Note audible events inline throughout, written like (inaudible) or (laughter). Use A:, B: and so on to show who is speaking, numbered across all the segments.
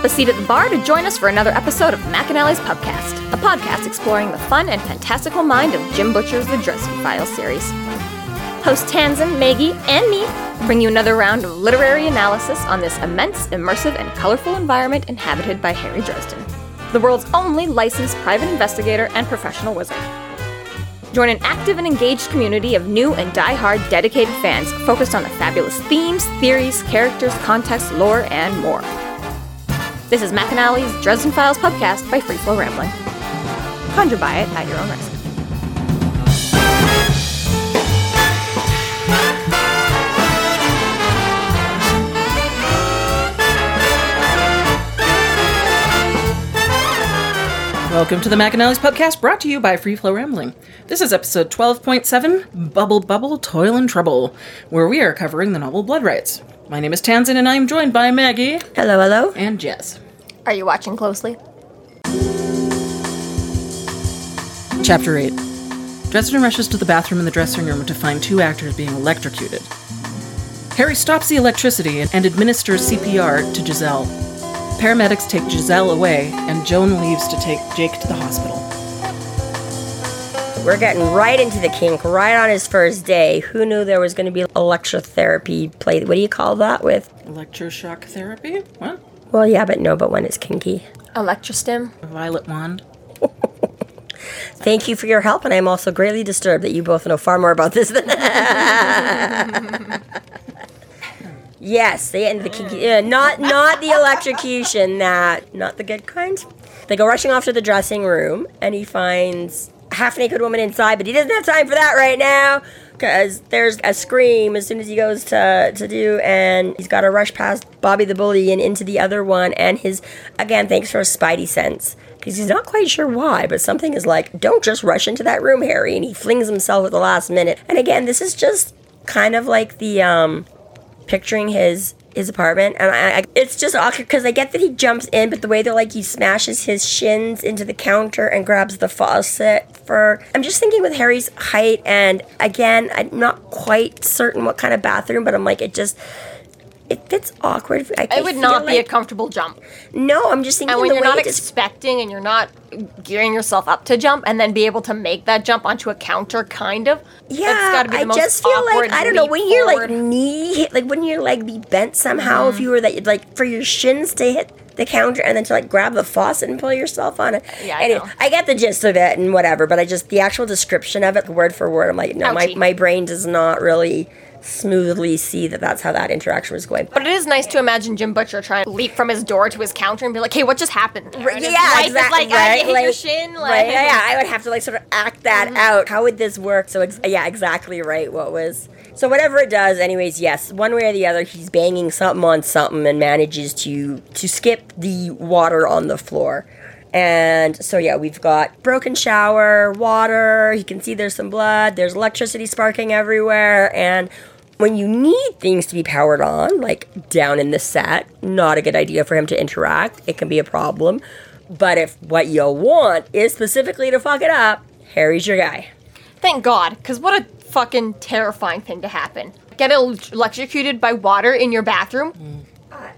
A: up a seat at the bar to join us for another episode of McAnally's Pubcast, a podcast exploring the fun and fantastical mind of Jim Butcher's The Dresden Files series. Host Tansenn, Maggie, and me bring you another round of literary analysis on this immense, immersive, and colorful environment inhabited by Harry Dresden, the world's only licensed private investigator and professional wizard. Join an active and engaged community of new and die-hard dedicated fans focused on the fabulous themes, theories, characters, context, lore, and more. This is McAnally's Dresden Files podcast by Free Flow Rambling. Conjure by it at your own risk.
B: Welcome to the McAnally's podcast brought to you by Free Flow Rambling. This is episode 12.7, Bubble Bubble Toil and Trouble, where we are covering the novel Blood Rites. My name is Tansenn, and I am joined by Maggie
C: Hello, hello.
B: and Jess.
A: Are you watching closely?
B: Chapter 8 Dresden rushes to the bathroom in the dressing room to find two actors being electrocuted. Harry stops the electricity and administers CPR to Giselle. Paramedics take Giselle away, and Joan leaves to take Jake to the hospital.
C: We're getting right into the kink right on his first day. Who knew there was going to be electrotherapy play? What do you call that with?
B: Electroshock therapy? What?
C: Well, yeah, but no, but when it's kinky.
A: Electrostim?
B: Violet wand? (laughs)
C: Thank you for your help, and I'm also greatly disturbed that you both know far more about this than. (laughs) yes, they end the kinky. Uh, not not the electrocution. That not the good kind. They go rushing off to the dressing room, and he finds a half naked woman inside, but he doesn't have time for that right now because there's a scream as soon as he goes to to do, and he's got to rush past Bobby the bully and into the other one, and his again thanks for spidey sense because he's not quite sure why, but something is like, don't just rush into that room, Harry, and he flings himself at the last minute. And again, this is just kind of like the um picturing his his apartment and I, I it's just awkward because I get that he jumps in but the way that like he smashes his shins into the counter and grabs the faucet for I'm just thinking with Harry's height and again I'm not quite certain what kind of bathroom but I'm like it just it fits awkward. I,
A: It would not be a comfortable jump.
C: no. I'm just thinking
A: And when you're not
C: just
A: expecting and you're not gearing yourself up to jump and then be able to make that jump onto a counter, kind of.
C: Yeah,
A: that's gotta be the
C: I
A: most
C: just feel like I don't know when your like knee hit, like wouldn't your leg be bent somehow if mm-hmm. you were that like for your shins to hit the counter and then to like grab the faucet and pull yourself on it.
A: Yeah, I
C: anyway. I get the gist of it and whatever, but I just the actual description of it, word for word, I'm like, no, my my brain does not really smoothly see that that's how that interaction was going.
A: But it is nice to imagine Jim Butcher trying to leap from his door to his counter and be like, "Hey, what just happened?" there?" And
C: yeah,
A: is
C: exactly.
A: Like, I hit your shin. Like,
C: right, yeah, yeah, I would (laughs) have to like sort of act that
A: Mm-hmm.
C: out. How would this work? So, ex- yeah, exactly right. What was so whatever it does, anyways. Yes, one way or the other, he's banging something on something and manages to to skip the water on the floor. And so yeah, we've got broken shower, water. You can see there's some blood. There's electricity sparking everywhere, and when you need things to be powered on, like down in the set, not a good idea for him to interact. It can be a problem. But if what you want is specifically to fuck it up, Harry's your guy.
A: Thank God, because what a fucking terrifying thing to happen. Get electrocuted by water in your bathroom? Mm.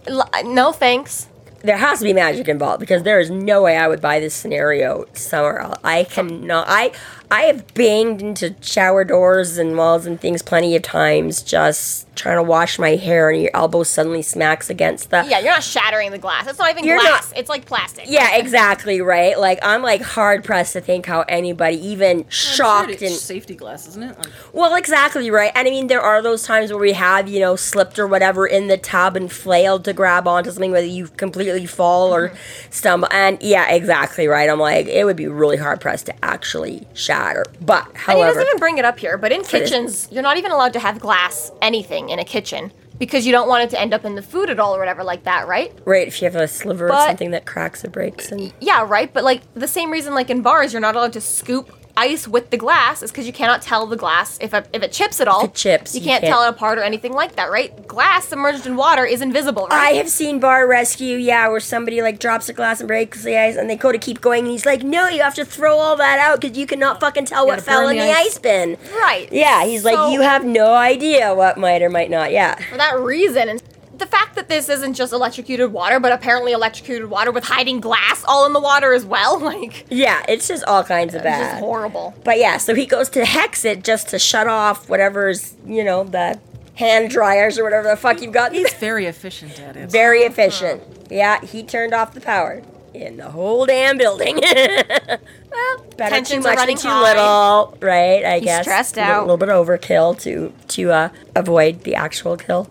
A: L- no thanks.
C: There has to be magic involved because there is no way I would buy this scenario somewhere else. I cannot. I I have banged into shower doors and walls and things plenty of times, just trying to wash my hair, and your elbow suddenly smacks against the.
A: Yeah, you're not shattering the glass. It's not even
C: You're
A: glass.
C: not-
A: It's like plastic.
C: Yeah, exactly right. Like I'm like hard pressed to think how anybody even shocked
B: It's
C: and
B: safety glass, isn't it? Like,
C: Well, exactly right. And I mean, there are those times where we have, you know, slipped or whatever in the tub and flailed to grab onto something, whether you completely fall or mm-hmm. stumble. And yeah, exactly right. I'm like, it would be really hard pressed to actually shatter. But,
A: And he doesn't even bring it up here, but in kitchens, you're not even allowed to have glass anything in a kitchen because you don't want it to end up in the food at all or whatever like that, right?
C: right, if you have a sliver of something that cracks or breaks, and
A: Yeah, right. But like the same reason, like in bars, you're not allowed to scoop ice with the glass is because you cannot tell the glass if it, if it chips at all.
C: it chips,
A: you
C: you
A: can't,
C: can't-
A: tell it apart or anything like that, right? Glass submerged in water is invisible,
C: I have seen bar rescue, yeah, where somebody like drops a glass and breaks the ice, and they go to keep going, and he's like, "No, you have to throw all that out because you cannot fucking tell what fell in
B: the
C: the
B: ice."
C: ice bin."
A: right.
C: Yeah, he's
A: So-
C: like, "You have no idea what might or might not." Yeah.
A: for that reason. And the fact that that this isn't just electrocuted water, but apparently electrocuted water with hiding glass all in the water as well. (laughs) Like,
C: Yeah, it's just all kinds of bad.
A: it's just horrible.
C: But yeah, so he goes to hex it just to shut off whatever's, you know, the hand dryers or whatever the fuck you've got.
B: He's (laughs) very efficient at it.
C: very efficient. Yeah, he turned off the power in the whole damn building. (laughs) well, better
A: Tensions
C: too
A: are
C: much
A: running
C: than too
A: high.
C: little, right? I
A: He's
C: guess
A: stressed out.
C: A little- little bit overkill to to uh, avoid the actual kill.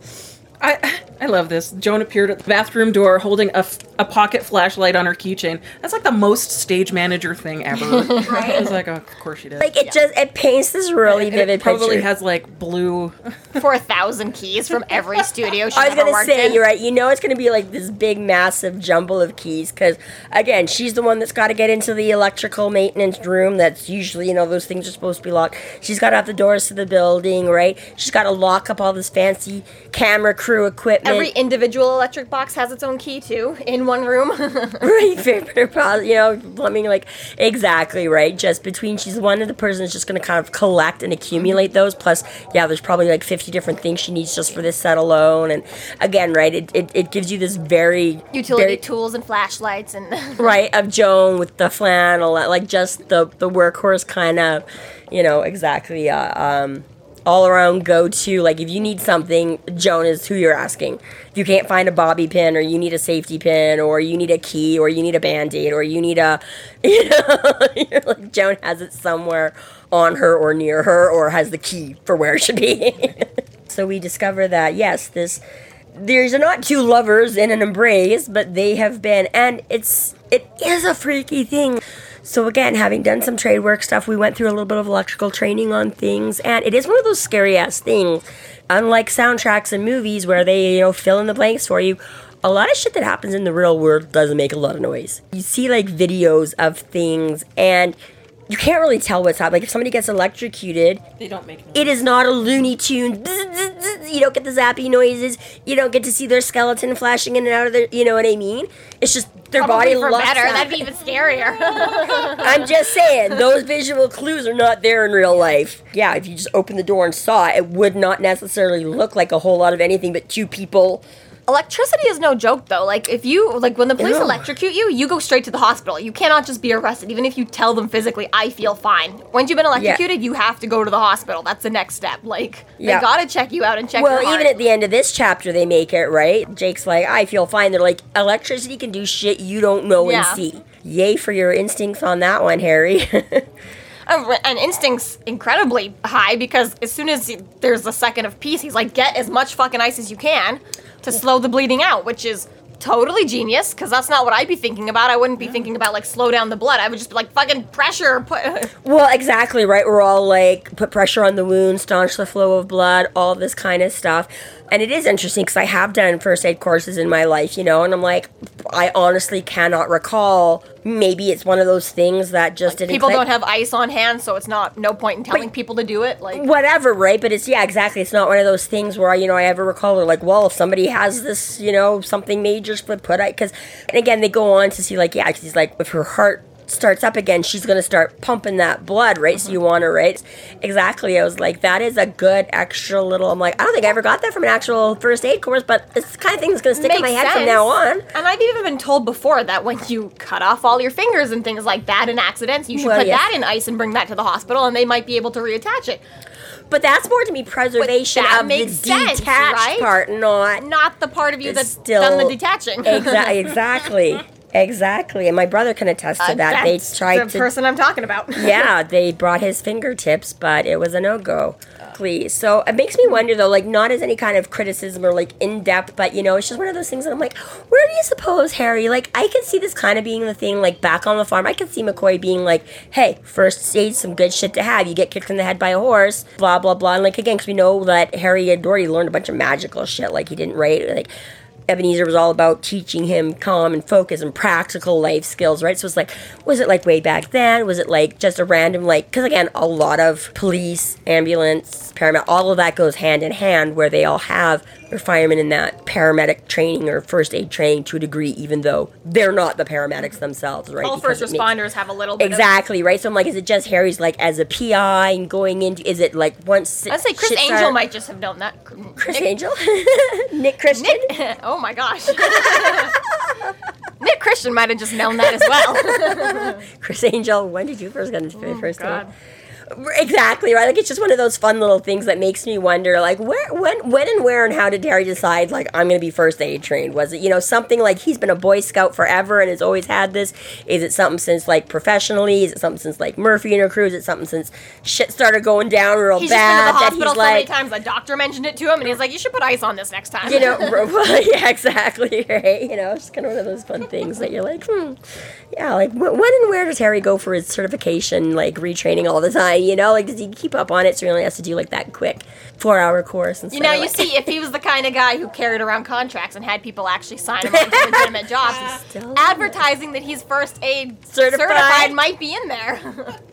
B: I, I love this. Joan appeared at the bathroom door holding a, f- a pocket flashlight on her keychain. That's like the most stage manager thing ever. (laughs) right? I was like, oh, of course she did.
C: Like it just it paints this really
B: And
C: vivid
B: it probably has like blue.
A: For a thousand keys from every studio she's
C: I was
A: ever
C: gonna
A: worked
C: say,
A: in.
C: you're right. You know, it's gonna be like this big, massive jumble of keys because, again, she's the one that's got to get into the electrical maintenance room. That's usually, you know, those things are supposed to be locked. She's got to have the doors to the building, right? She's got to lock up all this fancy camera crew equipment.
A: Every individual electric box has its own key too, in one room. (laughs)
C: right, favorite, you know, plumbing, like exactly right. Just between, she's one of the person that's just gonna kind of collect and accumulate those. Plus, yeah, there's probably like 50 different things she needs just for this set alone. And again, right, it, it, it gives you this very
A: Utility
C: very,
A: tools and flashlights and (laughs)
C: right of Joan with the flannel, like just the the workhorse kind of, you know, exactly. Uh, um, all around go to like if you need something, Joan is who you're asking. If you can't find a bobby pin, or you need a safety pin, or you need a key, or you need a band aid, or you need a, (laughs) you know, you're like Joan has it somewhere on her or near her, or has the key for where it should be. (laughs) so we discover that yes, this there's not two lovers in an embrace, but they have been, and it's it is a freaky thing. So again, having done some trade work stuff, we went through a little bit of electrical training on things, and it is one of those scary ass things. Unlike soundtracks and movies where they you know fill in the blanks for you. A lot of shit that happens in the real world doesn't make a lot of noise. You see like videos of things and you can't really tell what's happening. Like if somebody gets electrocuted,
B: They don't make.
C: it is not a Looney Tune. You don't get the zappy noises. You don't get to see their skeleton flashing in and out of their. You know what I mean? It's just their
A: probably
C: body
A: for
C: looks
A: better.
C: up.
A: That'd be even scarier. (laughs)
C: I'm just saying, those visual clues are not there in real life. Yeah, if you just opened the door and saw it, it would not necessarily look like a whole lot of anything but two people.
A: Electricity is no joke though. Like if you like when the police
C: Ew.
A: electrocute you, you go straight to the hospital. You cannot just be arrested, even if you tell them physically, "I feel fine." Once you've been electrocuted, you have to go to the hospital. That's the next step. Like
C: Yeah.
A: they gotta check you out and check.
C: Well, even at the end of this chapter, they make it right. Jake's like, I feel fine. They're like, electricity can do shit you don't know
A: Yeah.
C: and see. Yay for your instincts on that one, Harry. (laughs)
A: Uh, and instincts incredibly high because as soon as he- there's a second of peace, he's like, get as much fucking ice as you can to slow the bleeding out, which is totally genius because that's not what I'd be thinking about. I wouldn't be thinking about like slow down the blood. I would just be like, fucking pressure. Put (laughs)
C: Well, exactly right. We're all like put pressure on the wound, staunch the flow of blood, all this kind of stuff. And it is interesting because I have done first aid courses in my life, you know, and I'm like, I honestly cannot recall. Maybe it's one of those things that just didn't.
A: people
C: click.
A: don't have ice on hand, so it's not no point in telling people to do it. Like
C: whatever, right? But it's yeah, exactly. It's not one of those things where you know I ever recall or like, well, if somebody has this, you know, something major split put, because and again they go on to see like yeah, 'cause he's like if her heart starts up again, she's gonna start pumping that blood, right? So you mm-hmm. want her, right? Exactly. I was like, that is a good extra little. I'm like, I don't think I ever got that from an actual first aid course, but it's the kind of thing that's gonna stick in my
A: makes
C: head from now on.
A: And I've even been told before that when you cut off all your fingers and things like that in accidents, you should
C: Well,
A: put
C: yes.
A: that in ice and bring that to the hospital, and they might be able to reattach it.
C: But that's more to me preservation of the
A: makes sense,
C: detached
A: right?
C: part, not
A: Not the part of you that's
C: Still-
A: done the detaching.
C: Exactly, exactly, (laughs) exactly. And my brother can attest to
A: Uh,
C: that. They tried
A: the
C: to,
A: person I'm talking about. (laughs) (laughs)
C: yeah, they brought his fingertips, but it was a no go. Please. So it makes me wonder though, like not as any kind of criticism or like in depth, but you know, it's just one of those things that I'm like, where do you suppose, Harry? Like I can see this kind of being the thing, like back on the farm. I can see McCoy being like, hey, first stage, some good shit to have. You get kicked in the head by a horse, blah blah blah. And like again, because we know that Harry had already learned a bunch of magical shit. Like he didn't write like Ebenezar was all about teaching him calm and focus and practical life skills, right? So it's like, was it like way back then? Was it like just a random, like, because again, a lot of police, ambulance, paramedic, all of that goes hand in hand where they all have their firemen in that paramedic training or first aid training to a degree, even though they're not the paramedics themselves, right?
A: All
C: Because
A: first
C: it makes-
A: responders have a little bit. Of,
C: Exactly, right? So I'm like, is it just Harry's like as a PI and going into, is it like once.
A: I'd say
C: Criss
A: Angel might just have known that.
C: Chris
A: Nick-
C: Angel? (laughs) Nick Christian?
A: Nick. (laughs) Oh my gosh. (laughs) Nick Christian might have just known that as well. (laughs)
C: Criss Angel, when did you first get into
A: Oh,
C: first
A: God.
C: date? Exactly right. Like it's just one of those fun little things that makes me wonder, like where, when, when, and where, and how did Terry decide, like I'm going to be first aid trained? Was it you know something like he's been a Boy Scout forever and has always had this? Is it something since like professionally? Is it something since like Murphy and her crew? Is it something since shit started going down real
A: He's just been to
C: bad
A: the hospital so many times. The doctor mentioned it to him, and he's like, "You should put ice on this next time."
C: you know, (laughs) (laughs) yeah, exactly, (laughs) right? You know, it's kind of one of those fun things that you're like, hmm, yeah, like when and where does Harry go for his certification, like retraining all the time? You know, like does he keep up on it so he only has to do like that quick four hour course?
A: And
C: stuff.
A: You
C: know,
A: you
C: like-
A: see, if he was the kind of guy who carried around contracts and had people actually sign him on legitimate jobs, (laughs) advertising that he's first aid
C: Certified.
A: certified, might be in there. (laughs)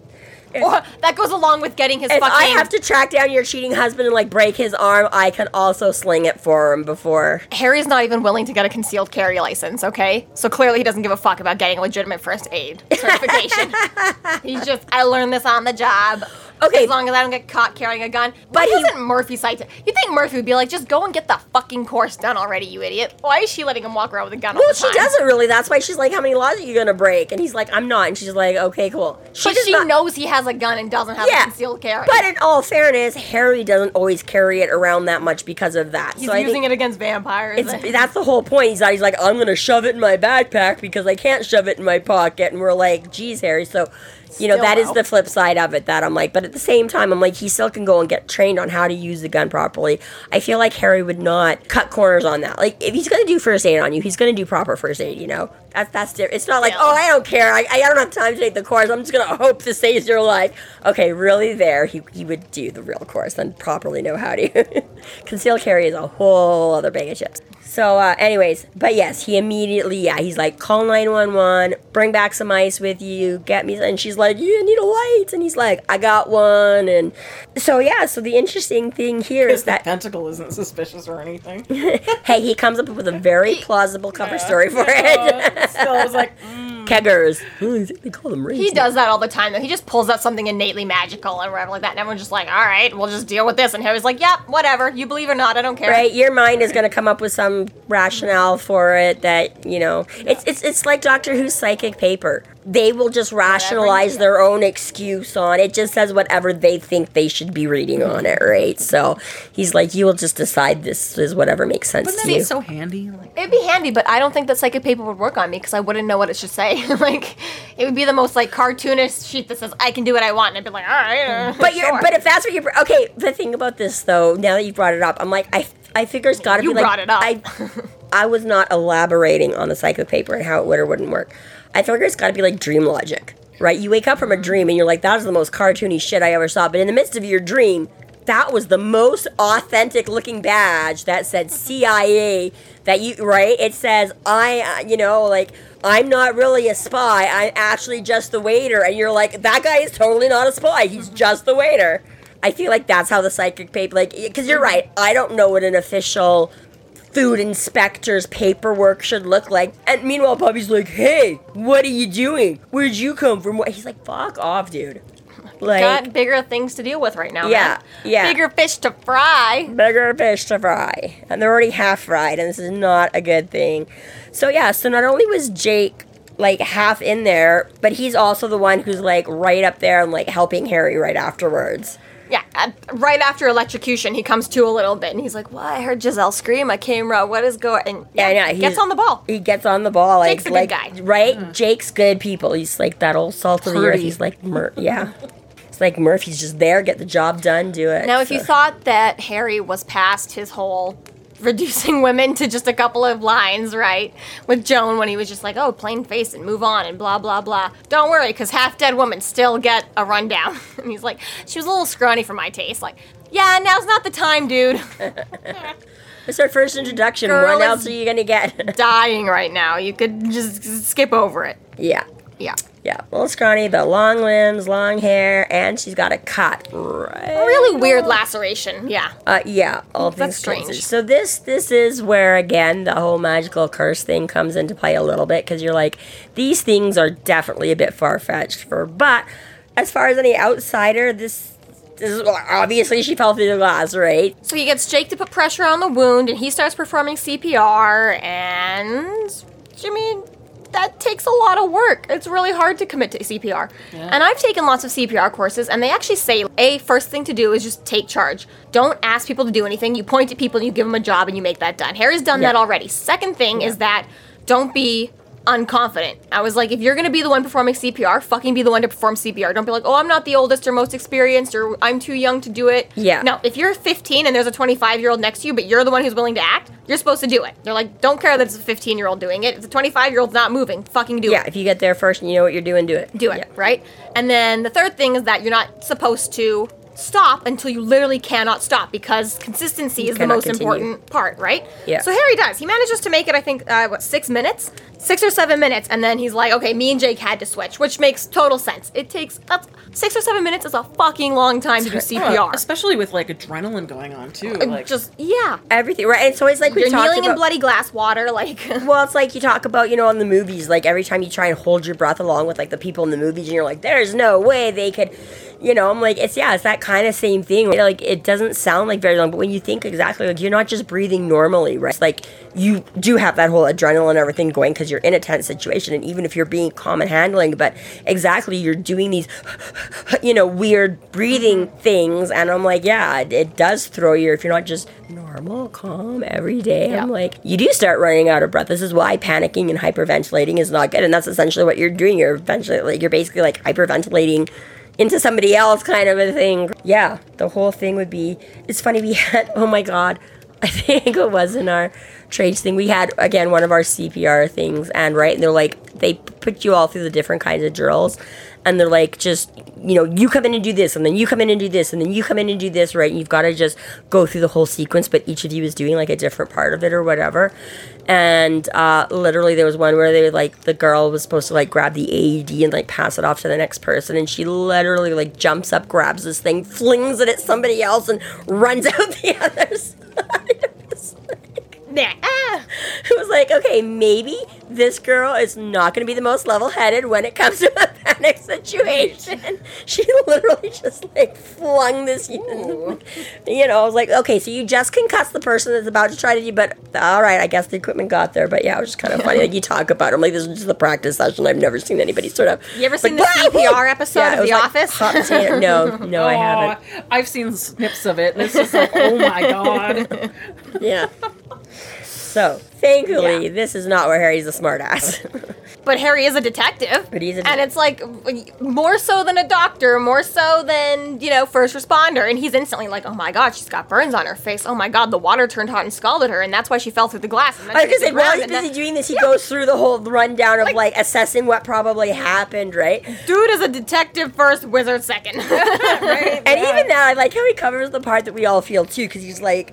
A: or that goes along with getting his
C: If
A: fucking.
C: I have to track down your cheating husband and like break his arm, I can also sling it for him before.
A: Harry's not even willing to get a concealed carry license, okay? So clearly he doesn't give a fuck about getting a legitimate first aid certification. (laughs) He's just, I learned this on the job.
C: Okay.
A: As long as I don't get caught carrying a gun.
C: But
A: Why
C: he-
A: doesn't Murphy cite it? You think Murphy would be like, just go and get the fucking course done already, you idiot? Why is she letting him walk around with a gun all
C: Well, she
A: time?
C: doesn't really. That's why she's like, "How many laws are you gonna break?" And he's like, "I'm not." And she's like, "Okay, cool."
A: But she
C: not-
A: knows he has a gun and doesn't have
C: Yeah.
A: a concealed carry.
C: But in all fairness, Harry doesn't always carry it around that much because of that.
A: he's
C: so I
A: using
C: think
A: it against vampires.
C: it's eh? that's the whole point. He's not. He's like, I'm gonna shove it in my backpack because I can't shove it in my pocket. And we're like, geez, Harry. So, you know,
A: Still
C: that is
A: though.
C: the flip side of it. That I'm like, but at the same time, I'm like, he still can go and get trained on how to use the gun properly. I feel like Harry would not cut corners on that. Like, if he's gonna do first aid on you, he's gonna do proper first aid. You know, that's that's different. It's not like,
A: Yeah.
C: oh, I don't care. I, I don't have time to take the course. I'm just gonna hope this saves your life. Okay, really? There, he he would do the real course and properly know how to. (laughs) conceal carry is a whole other bag of chips. So, uh, anyways, but yes, he immediately, yeah, he's like, call 911, bring back some ice with you, get me, and she's like, you need a light, and he's like, I got one, and so yeah, so the interesting thing here is
B: that
C: that,
B: pentacle isn't suspicious or anything. (laughs)
C: hey, he comes up with a very (laughs) plausible cover story for it. (laughs)
B: Still, I was like,
C: Keggers. Ooh, they call them rings.
A: He does that all the time, though. He just pulls out something innately magical and whatever like that, and everyone's just like, all right, we'll just deal with this. And Harry's like, yep, whatever. You believe or not, I don't care.
C: Right, your mind is going to come up with some rationale for it that you know. It's it's it's like Doctor Who's psychic paper. They will just rationalize
A: yeah.
C: their own excuse on it. Just says whatever they think they should be reading on it, right? So he's like, you will just decide this is whatever makes sense
B: wouldn't
C: to
B: that
C: you.
B: so handy? Like,
A: It'd be handy, but I don't think that psychic paper would work on me because I wouldn't know what it should say. (laughs) like, it would be the most like cartoonist sheet that says I can do what I want, and I'd be like, all right. uh,
C: but (laughs) you're
A: sure."
C: but if that's what you're okay. The thing about this though, now that you brought it up, I'm like, I I figure it's got to
A: You
C: be like
A: brought it up.
C: I I was not elaborating on the psychic paper and how it would or wouldn't work. I feel like it's got to be like dream logic, right? You wake up from a dream and you're like, that was the most cartoony shit I ever saw. But in the midst of your dream, that was the most authentic looking badge that said CIA. That you right? It says I, uh, you know, like I'm not really a spy. I'm actually just the waiter. And you're like, that guy is totally not a spy. He's just the waiter. I feel like that's how the psychic paper, like, because you're right. I don't know what an official food inspector's paperwork should look like. And meanwhile, Bobby's like, hey, what are you doing? Where'd you come from? He's like, fuck off, dude. Like,
A: Got bigger things to deal with right now.
C: Yeah,
A: man.
C: yeah.
A: Bigger fish to fry.
C: bigger fish to fry. And they're already half fried, and this is not a good thing. So, yeah, so not only was Jake like half in there, but he's also the one who's like right up there and like helping Harry right afterwards.
A: Yeah, uh, right after electrocution, he comes to a little bit, and he's like, "Well, I heard Giselle scream. I came around. What is going?" And
C: Yeah, yeah,
A: he
C: gets
A: on the ball.
C: He gets on the ball like
A: Jake's a good
C: like
A: guy.
C: right. Jake's good people. He's like that old salt of the earth. He's like Mur- yeah. It's like Murphy's just there, get the job done, do it.
A: Now, if you thought that Harry was past his whole reducing (laughs) women to just a couple of lines, right? With Joan when he was just like, oh, plain face and move on and blah, blah, blah. Don't worry, because half dead women still get a rundown. (laughs) and he's like, she was a little scrawny for my taste. Like, yeah, now's not the time, dude. (laughs)
C: it's our first introduction.
A: Girl
C: what else are you gonna get?
A: Dying right now. You could just skip over it.
C: yeah.
A: Yeah.
C: Yeah, little scrawny, but long limbs, long hair, and she's got a cut. Right.
A: A really weird laceration. Yeah.
C: Uh, yeah, all
A: That's
C: things
A: strange.
C: So this this is where again the whole magical curse thing comes into play a little bit because you're like these things are definitely a bit far fetched for, but as far as any outsider, this this is, obviously she fell through the glass, right?
A: So he gets Jake to put pressure on the wound, and he starts performing CPR. And mean, that takes a lot of work. It's really hard to commit to CPR. And I've taken lots of CPR courses, and they actually say a first thing to do is just take charge. Don't ask people to do anything. You point at people, and you give them a job, and you make that done. Harry's done that already. Second thing is that don't be unconfident. I was like, if you're gonna be the one performing CPR, fucking be the one to perform CPR. Don't be like, oh, I'm not the oldest or most experienced, or I'm too young to do it.
C: Yeah.
A: Now, if you're 15 and there's a 25 year old next to you, but you're the one who's willing to act, you're supposed to do it. They're like, don't care that it's a 15 year old doing it. If the 25 year old's not moving, fucking do
C: Yeah,
A: it. Yeah.
C: If you get there first and you know what you're doing, do it.
A: Do it,
C: Yeah.
A: right? And then the third thing is that you're not supposed to stop until you literally cannot stop because consistency is the most
C: continue.
A: important part, right?
C: Yeah.
A: So Harry does. He manages to make it, I think, uh, what, six minutes? Six or seven minutes, and then he's like, okay, me and Jake had to switch, which makes total sense. It takes, that's, six or seven minutes is a fucking long time to do
B: Uh,
A: CPR.
B: especially with like adrenaline going on too. Like
A: Just, yeah.
C: Everything, right? And so it's like we
A: You're
C: talked
A: kneeling
C: about.
A: in bloody glass water, like. (laughs)
C: Well, it's like you talk about, you know, in the movies, like every time you try and hold your breath along with like the people in the movies, and you're like, there's no way they could, you know, I'm like, it's yeah, it's that kind of same thing. Right? Like it doesn't sound like very long, but when you think exactly, like you're not just breathing normally, right? It's like you do have that whole adrenaline and everything going because you're in a tense situation, and even if you're being calm and handling, but exactly you're doing these, (laughs) you know, weird breathing mm-hmm. things, and I'm like, yeah, it, it does throw you if you're not just normal, calm every day.
A: Yeah.
C: I'm like, you do start running out of breath. This is why panicking and hyperventilating is not good, and that's essentially what you're doing. You're eventually like you're basically like hyperventilating into somebody else, kind of a thing. Yeah, the whole thing would be. It's funny we had. (laughs) Oh my god, (laughs) I think it was in our trades thing. We had again one of our CPR things, and right, and they're like they put you all through the different kinds of drills, and they're like just you know you come in and do this, and then you come in and do this, and then you come in and do this, right? And you've got to just go through the whole sequence, but each of you is doing like a different part of it or whatever. And uh, literally, there was one where they like the girl was supposed to like grab the AED and like pass it off to the next person, and she literally like jumps up, grabs this thing, flings it at somebody else, and (laughs) runs out the other (laughs) side. It was like-
A: Nah. Ah.
C: it was like, okay, maybe this girl is not going to be the most level-headed when it comes (laughs) to a panic situation. She literally just like flung this, (laughs) you know. I was like, okay, so you just concussed the person that's about to try to do, but all right, I guess the equipment got there. But yeah, it was just kind of funny. Like you talk about, it. I'm like, this is just a practice session. I've never seen anybody sort of.
A: You ever seen the CPR
C: woo!" (laughs)
A: episode
C: Yeah,
A: of The
C: like
A: Office?
C: No, no, I haven't.
B: I've seen snips of it, and it's just like, oh my god.
C: Yeah. So thankfully,
A: Yeah.
C: this is not where Harry's a smartass. (laughs)
A: But Harry is a detective.
C: But he's a
A: And it's like more so than a doctor, more so than, you know, first responder. And he's instantly like, oh my god, she's got burns on her face. Oh my god, the water turned hot and scalded her. And that's why she fell through the glass. And
C: I was say, while he's busy doing this, he goes through the whole rundown of like, assessing what probably happened, right?
A: Dude is a detective first, wizard second. (laughs) (laughs) right?
C: And even that, I like how he covers the part that we all feel too, because he's like,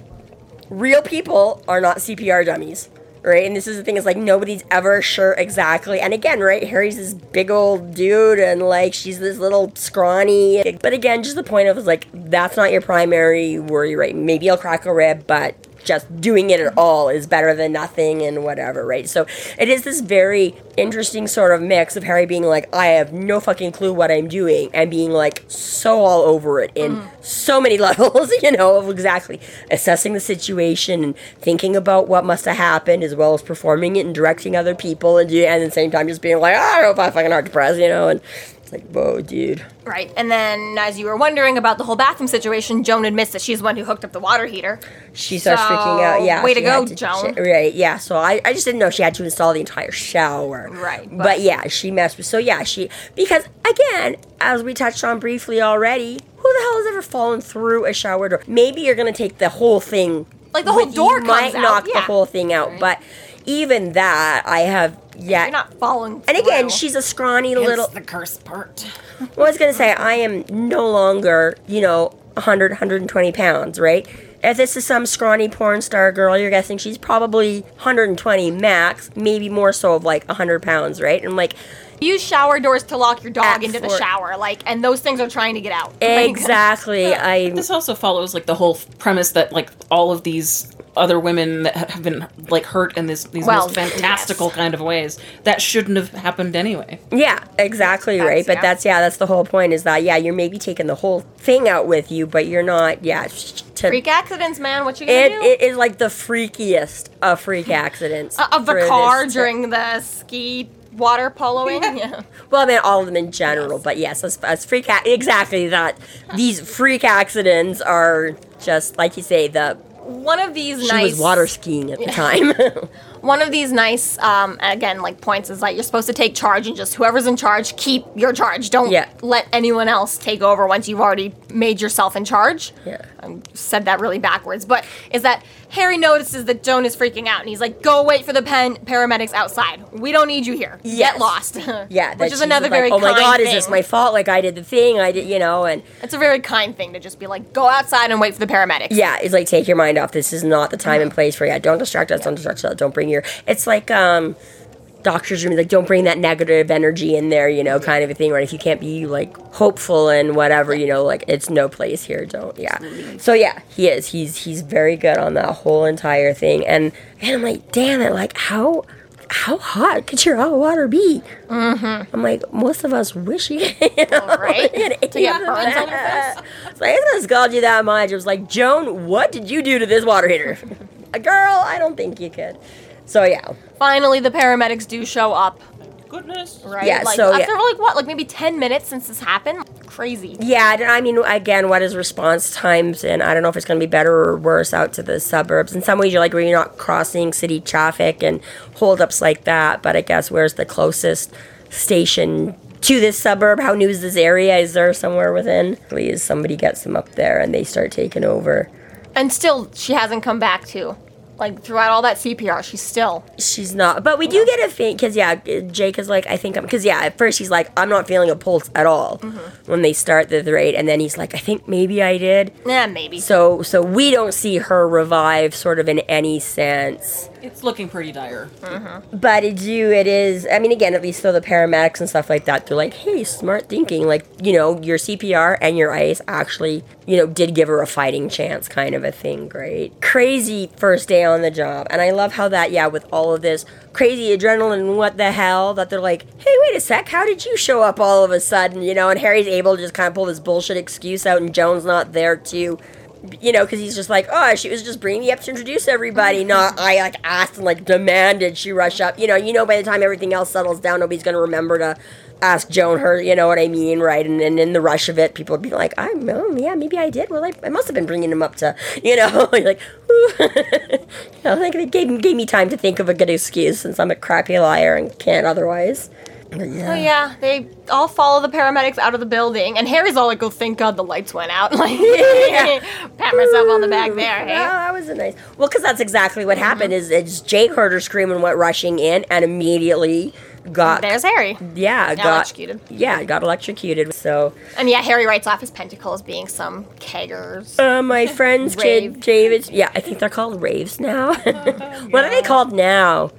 C: real people are not CPR dummies. Right, and this is the thing is like nobody's ever sure exactly. And again, right, Harry's this big old dude, and like she's this little scrawny. But again, just the point of is like that's not your primary worry, right? Maybe I'll crack a rib, but just doing it at all is better than nothing and whatever, right? So it is this very interesting sort of mix of Harry being like, I have no fucking clue what I'm doing, and being like so all over it in mm-hmm. so many (laughs) levels, you know, of exactly assessing the situation and thinking about what must have happened, as well as performing it and directing other people, and, and at the same time just being like, ah, I don't know if I fucking hard to press, you know, and it's like, whoa, dude.
A: Right. And then, as you were wondering about the whole bathroom situation, Joan admits that she's the one who hooked up the water heater.
C: She starts
A: So,
C: freaking out. Yeah.
A: way to go,
C: had
A: Joan.
C: she- right. Yeah. So I, I just didn't know she had to install the entire shower.
A: Right,
C: But,
A: but-
C: yeah, she messed with. So yeah, she because again, as we touched on briefly already, who the hell has ever fallen through a shower door? Maybe you're gonna take the whole thing.
A: Like, the whole door
C: You might
A: comes out,
C: knock the whole thing out,
A: Right.
C: but even that, I have. Yeah.
A: You're not falling.
C: and again,
A: through.
C: she's a scrawny
B: Hence
C: little.
B: the curse part.
C: Well, I was going to say, I am no longer, you know, 100, 120 pounds, right? If this is some scrawny porn star girl, you're guessing she's probably 120 max, maybe more so of like 100 pounds, right? And like,
A: use shower doors to lock your dog into the shower, like, and those things are trying to get out. (laughs) Like,
C: Exactly. I
B: This also follows like the whole premise that like all of these other women that have been like hurt in this these
A: Well,
B: most fantastical
A: yes.
B: kind of ways that shouldn't have happened anyway.
C: Yeah, exactly
A: That's-
C: right. But
A: yeah.
C: that's yeah, that's the whole point. Is that yeah, you're maybe taking the whole thing out with you, but you're not. Yeah, sh- to,
A: freak accidents, man. What you gonna
C: it,
A: do?
C: it is like the freakiest of freak accidents (laughs)
A: Uh, of the
C: for this
A: car
C: to-
A: during the ski water poloing. yeah.
C: Well, I mean, all of them in general, but yes, as, as freak ac- exactly that. These freak accidents are just like you say. The
A: One of these
C: she
A: nice
C: was water skiing at the (laughs) time. (laughs)
A: one of these nice um again like points is like you're supposed to take charge and just whoever's in charge keep your charge don't
C: Yeah.
A: let anyone else take over once you've already made yourself in charge
C: Yeah.
A: i said that really backwards but is that harry notices that joan is freaking out and he's like go wait for the pen paramedics outside we don't need you here
C: Yes.
A: get lost (laughs)
C: yeah, (laughs)
A: which is another
C: like,
A: very
C: Oh my God, is this my fault? Like I did the thing. I did, you know, and
A: it's a very kind thing to just be like go outside and wait for the paramedics
C: Yeah, it's like take your mind off. This is not the time and place for you. Don't distract us. Don't distract us. Don't bring your. It's like um, doctors room. Like don't bring that negative energy in there. You know, kind of a thing. Right? If you can't be like hopeful and whatever, you know, like it's no place here. Don't. Yeah. So yeah, he is. He's he's very good on that whole entire thing. And and I'm like, damn it, like how. How hot could your hot water be? Mm-hmm. I'm like, most of us wish you, you know,
A: right?
C: get (laughs)
A: To get
C: into
A: burns on your
C: that. So I gonna scold you that much. It was like, Joan, what did you do to this water heater? A (laughs) girl, I don't think you could. So yeah,
A: finally the paramedics do show up
B: Goodness.
A: right
C: Yeah,
A: like
C: so, yeah.
A: after like what like maybe 10 minutes since this happened crazy
C: yeah. I mean, again, what is response times? And I don't know if it's gonna be better or worse out to the suburbs. In some ways, you're like where you're not crossing city traffic and holdups like that. But I guess where's the closest station? To this suburb, how new is this area? Is there somewhere within? Please, somebody gets them up there and they start taking over.
A: And still, she hasn't come back to. Like throughout all that CPR, she's still.
C: She's not, but we do get a faint because yeah, Jake is like I think I'm because yeah, at first he's like I'm not feeling a pulse at all mm-hmm. when they start the rate, and then he's like I think maybe I did.
A: Yeah, maybe.
C: So so we don't see her revive sort of in any sense,
B: It's looking pretty dire. Mm-hmm.
C: but it do it is. I mean again, at least though the paramedics and stuff like that, they're like hey, smart thinking, like you know your CPR and your ice actually you know did give her a fighting chance, kind of a thing. Great, crazy first day on the job, and I love how that yeah with all of this crazy adrenaline what the hell that they're like, hey, wait a sec, how did you show up all of a sudden? You know, and Harry's able to just kind of pull this bullshit excuse out, and Joan's not there to, you know, because he's just like, oh, she was just bringing me up to introduce everybody. Not I like asked and like demanded she rush up. You know, you know, by the time everything else settles down, nobody's gonna remember to ask Joan her. You know what I mean, right? And then in the rush of it, people would be like, I know, yeah, maybe I did. Well, I, I must have been bringing him up to, you know, (laughs) like, ooh. I think it gave, gave me time to think of a good excuse since I'm a crappy liar and can't otherwise. But yeah.
A: Oh yeah, they all follow the paramedics out of the building, and Harry's all like, "Oh, thank God the lights went out!" (laughs) Like, (laughs) pat myself on the back there. Hey?
C: Yeah, that was a nice. Well, because that's exactly what happened. Is it's Jake heard her scream and went rushing in, and immediately got
A: There's Harry,
C: yeah got
A: electrocuted.
C: Yeah, got electrocuted. So
A: and yeah, Harry writes off his pentacles being some keggers.
C: uh, my friends, Jade, (laughs)
A: Rave.
C: David. Yeah, I think they're called raves now. what are they called now?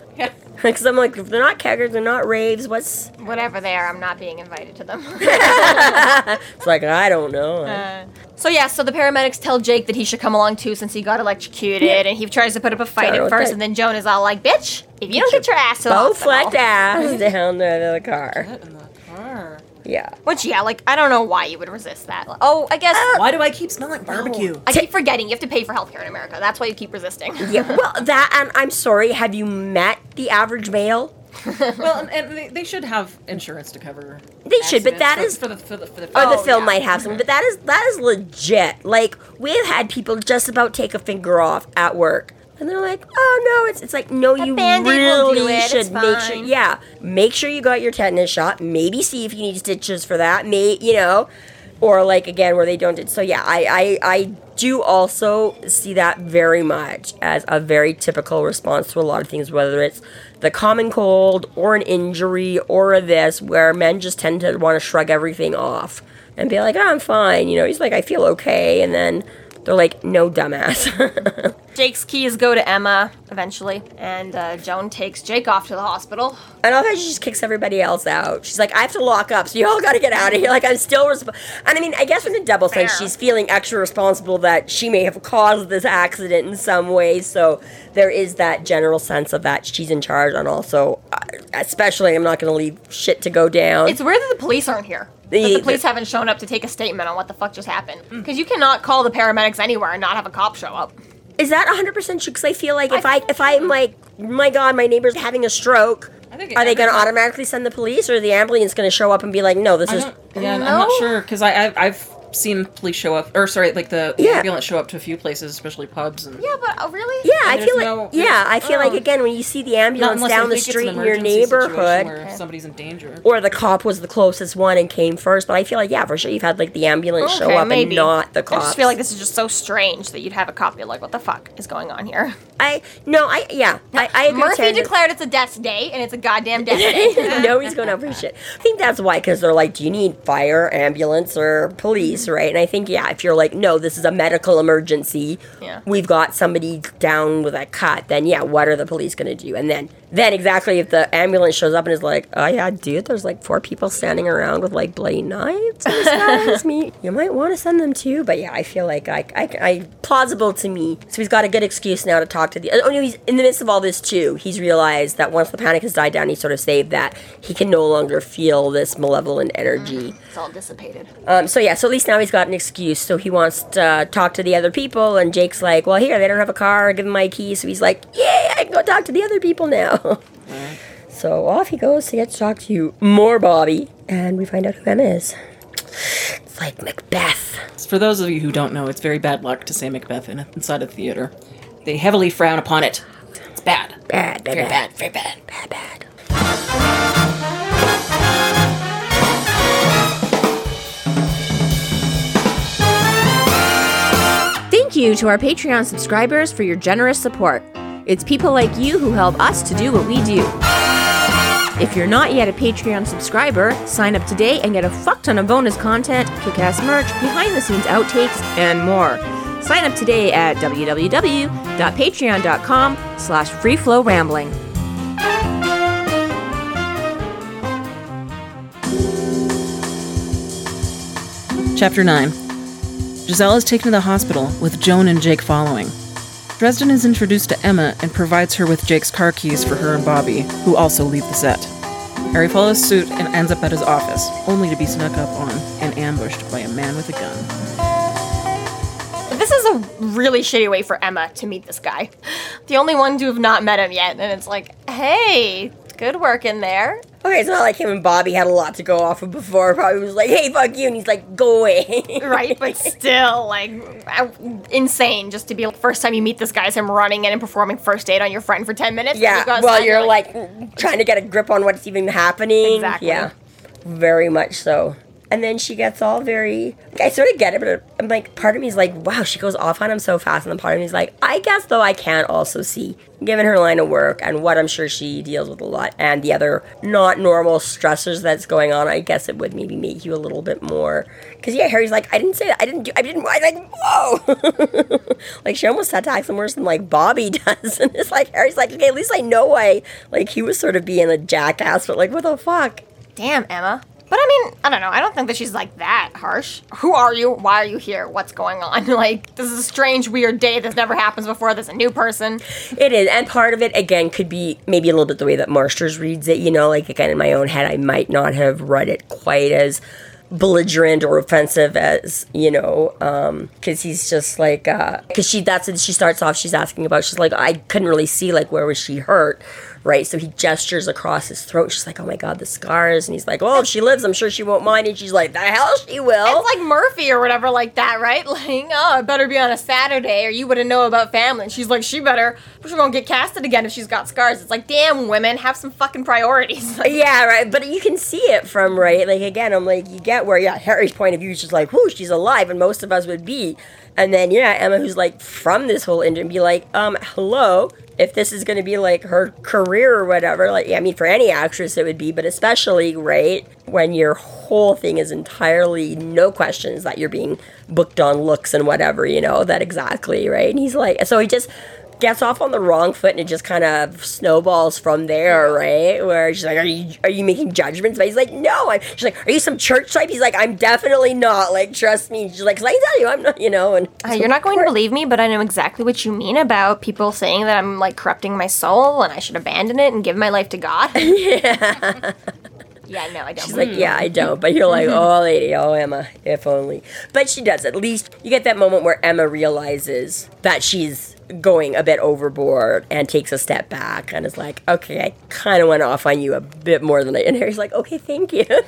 C: (laughs) Because I'm like, if they're not keggers, they're not raves. What's?
A: Whatever they are, I'm not being invited to them. (laughs)
C: It's like I don't know.
A: Uh, so yeah, so the paramedics tell Jake that he should come along too since he got electrocuted, and he tries to put up a fight
C: Sorry
A: at first,
C: that.
A: and then Joan is all like, "Bitch, if you don't get your ass
C: Both
A: off," and all-
C: flecked ass (laughs) down to the car.
B: Get in the car.
C: Yeah.
A: Which yeah, like I don't know why you would resist that. Oh, I guess uh,
B: Why do I keep smelling barbecue?
A: I keep forgetting you have to pay for healthcare in America. That's why you keep resisting. (laughs)
C: Yeah. Well, that and I'm sorry. Have you met the average male? (laughs)
B: well, and, and they, they should have insurance to cover.
C: They should, but that
B: accidents
C: is
B: for, for the for the for the.
C: or the
A: Oh,
C: film
A: yeah.
C: might have some, but that is that is legit. Like we have had people just about take a finger off at work, and they're like, "Oh no, it's it's like no,
A: A
C: you really
A: it,
C: should make sure,
A: fine."
C: yeah, make sure you got your tetanus shot. Maybe see if you need stitches for that. May you know, or like again where they don't. So yeah, I I I do also see that very much as a very typical response to a lot of things, whether it's the common cold or an injury or a this, where men just tend to want to shrug everything off and be like, oh, I'm fine. You know, he's like, I feel okay. And then They're like, no, dumbass. (laughs)
A: Jake's keys go to Emma eventually, and uh, Joan takes Jake off to the hospital.
C: And all that she just kicks everybody else out. She's like, I have to lock up, so you all got to get out of here. Like I'm still responsible. And I mean, I guess in a double sense, she's feeling extra responsible that she may have caused this accident in some way. So there is that general sense of that she's in charge, and also, uh, especially, I'm not going to leave shit to go down.
A: It's weird that the police aren't here. That
C: The-
A: the police haven't shown up to take a statement on what the fuck just happened. Because you cannot call the paramedics anywhere and not have a cop show up.
C: Is that 100% true? Because I feel like if I if I'm like, my God, my neighbor's having a stroke, are they going to automatically send the police, or the ambulance going to show up and be like, no, this
B: I
C: is.
B: don't, yeah, I'm not sure because I, I I've seen police show up, or sorry, like the, the
C: Yeah.
B: ambulance show up to a few places, especially pubs and.
A: Yeah, but uh, really?
C: Yeah, I feel like
B: no-
C: yeah, I feel like
B: oh.
C: again when you see the ambulance down the street in your neighborhood,
B: where somebody's in danger.
C: or the cop was the closest one and came first. But I feel like yeah, for sure you've had like the ambulance show up
A: maybe.
C: and not the
A: cop.
C: I
A: just feel like this is just so strange that you'd have a cop be like, what the fuck is going on here?
C: I no, I yeah, I, I agree
A: Murphy
C: Tangent.
A: declared it's a death day, and it's a goddamn death day. (laughs)
C: Nobody's going out for shit. I think that's why, because they're like, do you need fire, ambulance, or police, right? And I think, yeah, if you're like, no, this is a medical emergency,
A: Yeah.
C: we've got somebody down with a cut, then yeah, what are the police going to do? And then, then exactly if the ambulance shows up and is like, oh yeah, dude, there's like four people standing around with like bloody knives in me, (laughs) you might want to send them too. But yeah, I feel like I, I, I, plausible to me. So he's got a good excuse now to talk to the, oh no, he's in the midst of all this too. He's realized that once the panic has died down, he sort of saved that he can no longer feel this malevolent energy.
A: it's all dissipated.
C: Um, so yeah, so at least now he's got an excuse. So he wants to uh, talk to the other people, and Jake's like, "Well, here they don't have a car. Give him my key." So he's like, "Yeah, I can go talk to the other people now." (laughs) So off he goes to get to talk to you more Bobby, and we find out who Emma is. It's like Macbeth.
B: For those of you who don't know, it's very bad luck to say Macbeth in, inside a theater. They heavily frown upon it. It's bad.
C: Bad, bad,
B: Very
C: bad,
B: bad, very bad.
C: bad, bad.
D: Thank you to our Patreon subscribers for your generous support. It's people like you who help us to do what we do. If you're not yet a Patreon subscriber, sign up today and get a fuck ton of bonus content, kick-ass merch, behind-the-scenes outtakes, and more. Sign up today at www.patreon.com slash freeflowrambling.
B: Chapter 9 Giselle is taken to the hospital, with Joan and Jake following. Dresden is introduced to Emma and provides her with Jake's car keys for her and Bobby, who also leave the set. Harry follows suit and ends up at his office, only to be snuck up on and ambushed by a man with a gun.
A: This is a really shitty way for Emma to meet this guy. The only one to have not met him yet, and it's like, hey, good work in there.
C: Okay, it's not like him and Bobby had a lot to go off of before. Probably was like, "Hey, fuck you," and he's like, "Go away." (laughs)
A: Right, but still, like, uh, insane just to be like, first time you meet this guy is him running in and performing first date on your friend for 10 minutes. and you
C: Yeah, well, you're like trying to get a grip on what's even happening.
A: Exactly.
C: Yeah, very much so. And then she gets all very. Like, I sort of get it, but I'm like, part of me is like, wow, she goes off on him so fast, and then part of me is like, I guess though I can also see, given her line of work and what I'm sure she deals with a lot, and the other not normal stressors that's going on, I guess it would maybe make you a little bit more. Because yeah, Harry's like, I didn't say that, I didn't do, I didn't. I'm like, whoa, (laughs) like she almost attacks him worse than like Bobby (laughs) does, and it's like Harry's like, okay, at least I know I like he was sort of being a jackass, but like, what the fuck?
A: Damn, Emma. Mean, I don't know. I don't think that she's like that harsh. Who are you? Why are you here? What's going on? (laughs) Like, this is a strange, weird day. This never happens before. There's a new person.
C: It is, and part of it again could be maybe a little bit the way that Marsters reads it. You know, like again in my own head, I might not have read it quite as belligerent or offensive as you know, because he's just like uh because she that's what she starts off. She's asking about. She's like, I couldn't really see like where was she hurt. Right, so he gestures across his throat. She's like, "Oh my God, the scars!" And he's like, "Oh, if she lives, I'm sure she won't mind." And she's like, "The hell she will."
A: It's like Murphy or whatever, like that, right? (laughs) Like, oh, it better be on a Saturday, or you wouldn't know about family. And she's like, she better, she's gonna get casted again if she's got scars. It's like, damn, women, have some fucking priorities. (laughs) Like,
C: Yeah, right. But you can see it from right. Like again, I'm like, you get where yeah, Harry's point of view is just like, whoo, she's alive, and most of us would be. And then yeah, Emma, who's like from this whole industry, be like, um, hello. If this is going to be like her career or whatever, like I mean, for any actress it would be, but especially right when your whole thing is entirely no questions that you're being booked on looks and whatever, you know, that exactly right. And he's like, so he just gets off on the wrong foot and it just kind of snowballs from there, right? Where she's like, "Are you are you making judgments?" But he's like, "No." I'm, she's like, "Are you some church type?" He's like, "I'm definitely not." Like, trust me. She's like, "Cause I tell you, I'm not." You know, and
A: Uh, you're not going to believe me, but I know exactly what you mean about people saying that I'm like corrupting my soul and I should abandon it and give my life to God. (laughs) yeah. yeah, no, I don't.
C: She's like, yeah, I don't. But you're like, oh, lady, oh, Emma, if only. But she does. At least you get that moment where Emma realizes that she's going a bit overboard and takes a step back and is like, okay, I kind of went off on you a bit more than I. And Harry's like, okay, thank you. (laughs)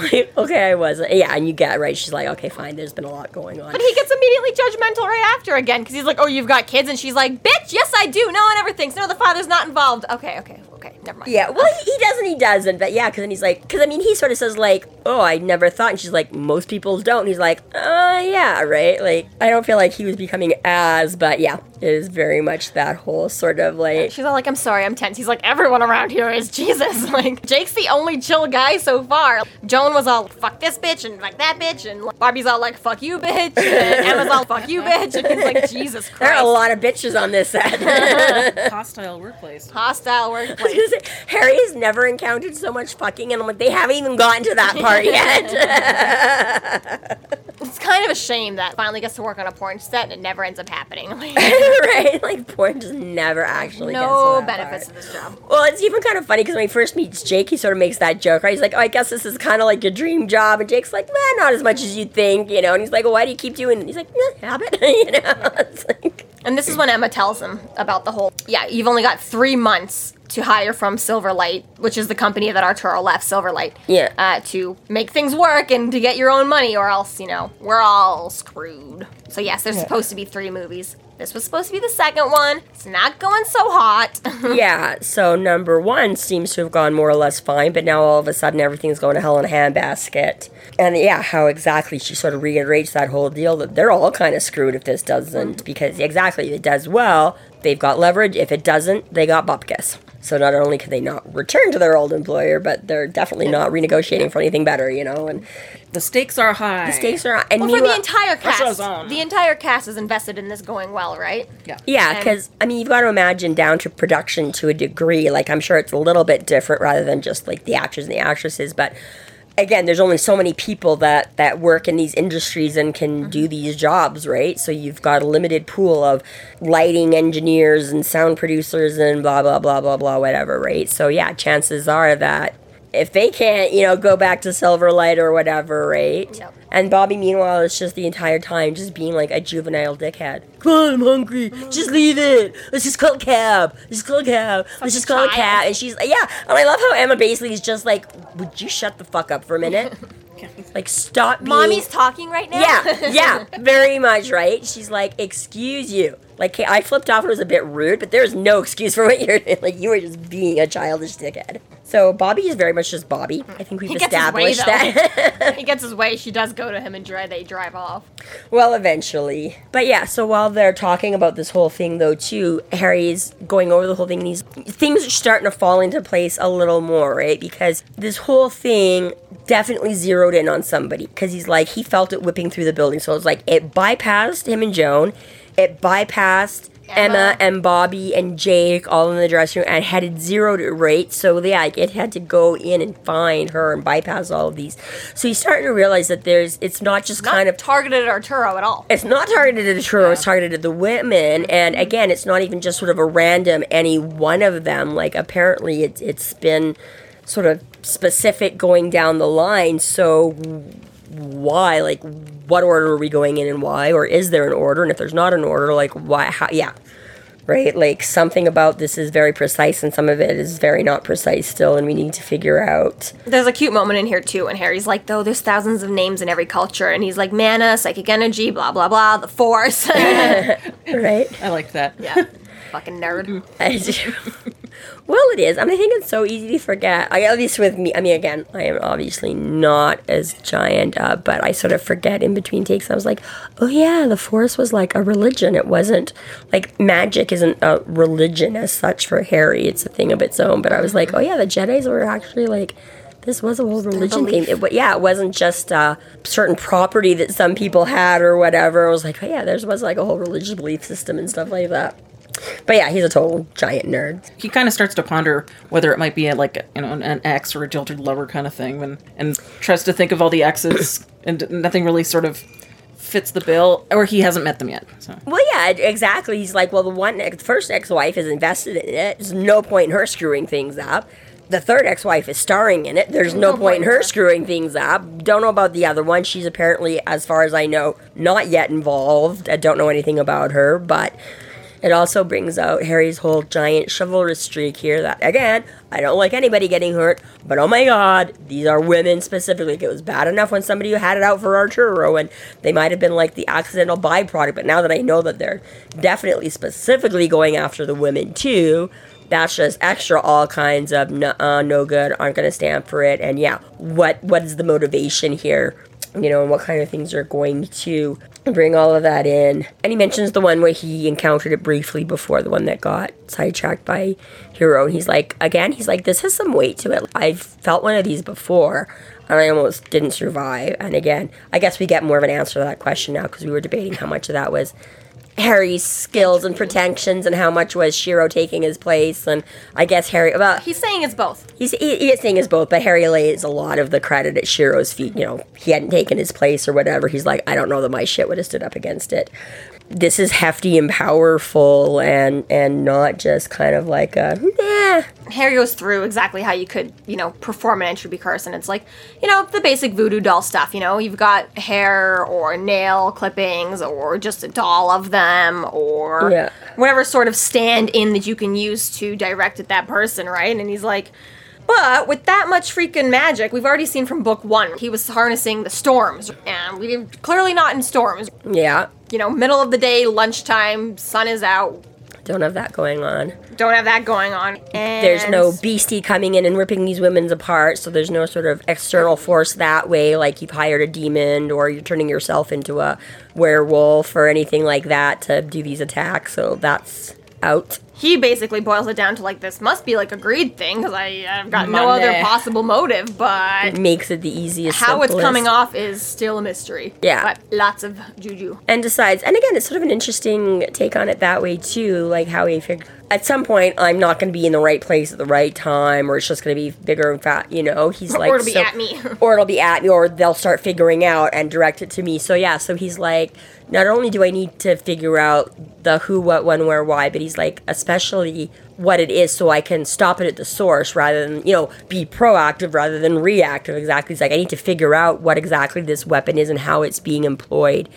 C: like, okay, I was. Yeah, and you get right. She's like, okay, fine. There's been a lot going on.
A: But he gets immediately judgmental right after again because he's like, "Oh, you've got kids," and she's like, "Bitch, yes, I do. No one ever thinks. No, the father's not involved." Okay, okay, okay. Never mind.
C: Yeah, well, he, doesn't, he doesn't, but yeah, because then he's like, because I mean, he sort of says, like, oh, I never thought, and she's like, most people don't, and he's like, uh, yeah, right? Like, I don't feel like he was becoming as, but yeah, it is very much that whole sort of like,
A: She's all like, "I'm sorry, I'm tense." He's like, "Everyone around here is (laughs) Jesus." (laughs) Like, Jake's the only chill guy so far. Joan was all, "Fuck this bitch" and like that bitch," and like, Barbie's all like, "Fuck you, bitch," and (laughs) Emma's all, "Fuck you, bitch," and he's like, "Jesus Christ."
C: there are a lot of bitches on this set.
B: Hostile workplace.
A: Hostile workplace.
C: Harry has never encountered so much fucking, and I'm like, they haven't even gotten to that part yet.
A: It's kind of a shame that finally gets to work on a porn set and it never ends up happening. Like, (laughs)
C: right? Like, porn just never actually
A: no
C: gets to that
A: benefits
C: part.
A: to this job.
C: Well, it's even kind of funny because when he first meets Jake, he sort of makes that joke, right? He's like, "Oh, I guess this is kind of like your dream job," and Jake's like, "Man, not as much as you think," you know. And he's like, well, "Why do you keep doing?" it? He's like, "Eh, "Habit," (laughs) you know. It's like,
A: And this is when Emma tells him about the whole. Yeah, you've only got three months to hire from Silverlight, which is the company that Arturo left, Silverlight.
C: Yeah.
A: Uh, to make things work and to get your own money, or else, you know, we're all screwed. So, yes, there's supposed to be three movies. This was supposed to be the second one. It's not going so hot. (laughs)
C: yeah. So number one seems to have gone more or less fine, but now all of a sudden everything's going to hell in a handbasket. And yeah, how exactly she sort of reiterates that whole deal that they're all kind of screwed if this doesn't, because exactly if it does well, they've got leverage. If it doesn't, they got bupkis. So not only can they not return to their old employer, but they're definitely not renegotiating for anything better, you know. And
B: The stakes are high.
C: the stakes are high. and
A: well, for the entire cast, the entire cast is invested in this going well, right?
B: Yeah.
C: Yeah, because I mean, you've got to imagine down to production to a degree. Like, I'm sure it's a little bit different rather than just like the actors and the actresses. But again, there's only so many people that that work in these industries and can mm-hmm. do these jobs, right? So you've got a limited pool of lighting engineers and sound producers and blah blah blah blah blah whatever, right? So yeah, chances are that if they can't, you know, go back to Silverlight or whatever, right?
A: Yep.
C: And Bobby, meanwhile, is just the entire time just being like a juvenile dickhead. Come on, I'm hungry. Just leave it. Let's just call a cab. Let's just call a cab. Let's just call a cab. And she's like, yeah. And I love how Emma basically is just like, would you shut the fuck up for a minute? (laughs) like, stop being.
A: Mommy's talking right now.
C: Yeah, yeah, (laughs) very much, right? She's like, excuse you. Like, I flipped off and it was a bit rude, but there's no excuse for what you're doing. Like, you were just being a childish dickhead. So, Bobby is very much just Bobby. I think we've
A: his way,
C: established that. (laughs)
A: he gets his way. She does go to him and dry, they drive off.
C: Well, eventually. But yeah, so while they're talking about this whole thing, though, too, Harry's going over the whole thing, These things are starting to fall into place a little more, right? Because this whole thing definitely zeroed in on somebody. Because he's like, he felt it whipping through the building. So it's like, it bypassed him and Joan, it bypassed. Emma.
A: Emma.
C: and Bobby and Jake all in the dressing room and had zeroed it right. So yeah, it had to go in and find her and bypass all of these. So he's starting to realize that there's it's not just
A: Not
C: kind of
A: targeted at Arturo at all.
C: it's not targeted at Arturo, it's targeted at the women. And mm-hmm. again, it's not even just sort of a random any one of them. Like apparently it, it's been sort of specific going down the line. So why? Like what order are we going in and why? Or is there an order? And if there's not an order, like why how yeah. Right? Like something about this is very precise and some of it is very not precise still and we need to figure out
A: There's a cute moment in here too, when Harry's like, though there's thousands of names in every culture, and he's like, mana, psychic energy, blah blah blah, the force. (laughs)
C: right?
B: I like that.
A: yeah. (laughs) Fucking nerd.
C: I do. Well, it is. I mean, I think it's so easy to forget. I, at least with me. I mean, again, I am obviously not as giant, uh, but I sort of forget in between takes. I was like, oh yeah, the Force was like a religion. It wasn't like magic isn't a religion as such for Harry. It's a thing of its own. But I was like, oh yeah, the Jedi's were actually like. This was a whole religion thing. It, yeah, it wasn't just a certain property that some people had or whatever. I was like, oh yeah, there was like a whole religious belief system and stuff like that. But yeah, he's a total giant nerd.
B: He kind of starts to ponder whether it might be a, like you know an, an ex or a jilted lover kind of thing, and and tries to think of all the exes, and nothing really sort of fits the bill, or he hasn't met them yet. So
C: Well, yeah, exactly. He's like, well, the one ex- first ex-wife is invested in it. There's no point in her screwing things up. The third ex-wife is starring in it. There's no, point in her screwing things up. Don't know about the other one. She's apparently, as far as I know, not yet involved. I don't know anything about her, but it also brings out Harry's whole giant chivalrous streak here. That again, I don't like anybody getting hurt, but oh my god, these are women specifically. It was bad enough when somebody had it out for Arturo, and they might have been like the accidental byproduct. But now that I know that they're definitely specifically going after the women too, that's just extra all kinds of no, uh, no good aren't going to stand for it and yeah what what is the motivation here you know and what kind of things are going to bring all of that in. And he mentions the one where he encountered it briefly before the one that got sidetracked by Shiro. And he's like again he's like this has some weight to it. I've felt one of these before. And i almost didn't survive. And again i guess we get more of an answer to that question now because we were debating how much of that was Harry's skills and protections, and how much was Shiro taking his place, and I guess Harry. Well,
A: He's saying it's both.
C: He's he, he is saying it's both, but Harry lays a lot of the credit at Shiro's feet. You know, he hadn't taken his place or whatever. He's like, I don't know that my shit would have stood up against it. This is hefty and powerful, and and not just kind of like a nah.
A: Harry goes through exactly how you could, you know, perform an entropy curse, and it's like, you know, the basic voodoo doll stuff. You know, you've got hair or nail clippings or just a doll of them or
C: Yeah.
A: whatever sort of stand in that you can use to direct at that person, right? And he's like, but with that much freaking magic, we've already seen from book one, he was harnessing the storms, and we're clearly not in storms.
C: Yeah,
A: You know, middle of the day, lunchtime, sun is out.
C: don't have that going on.
A: Don't have that going on. And
C: There's no beastie coming in and ripping these women's apart, so there's no sort of external force that way, like you've hired a demon or you're turning yourself into a werewolf or anything like that to do these attacks. So that's out.
A: he basically boils it down to like this must be like a greed thing because I've got no other possible motive, but it
C: Makes it the easiest.
A: how it's coming off is still a mystery.
C: Yeah.
A: but lots of juju.
C: and decides and again it's sort of an interesting take on it that way too like how he figured at some point i'm not going to be in the right place at the right time or it's just going to be bigger and fat you know? He's (laughs) like
A: or it'll be at me. (laughs)
C: or it'll be at me or they'll start figuring out and direct it to me. So yeah so he's like not only do i need to figure out the who what when where why but he's like especially what it is so i can stop it at the source rather than you know be proactive rather than reactive. Exactly he's like i need to figure out what exactly this weapon is and how it's being employed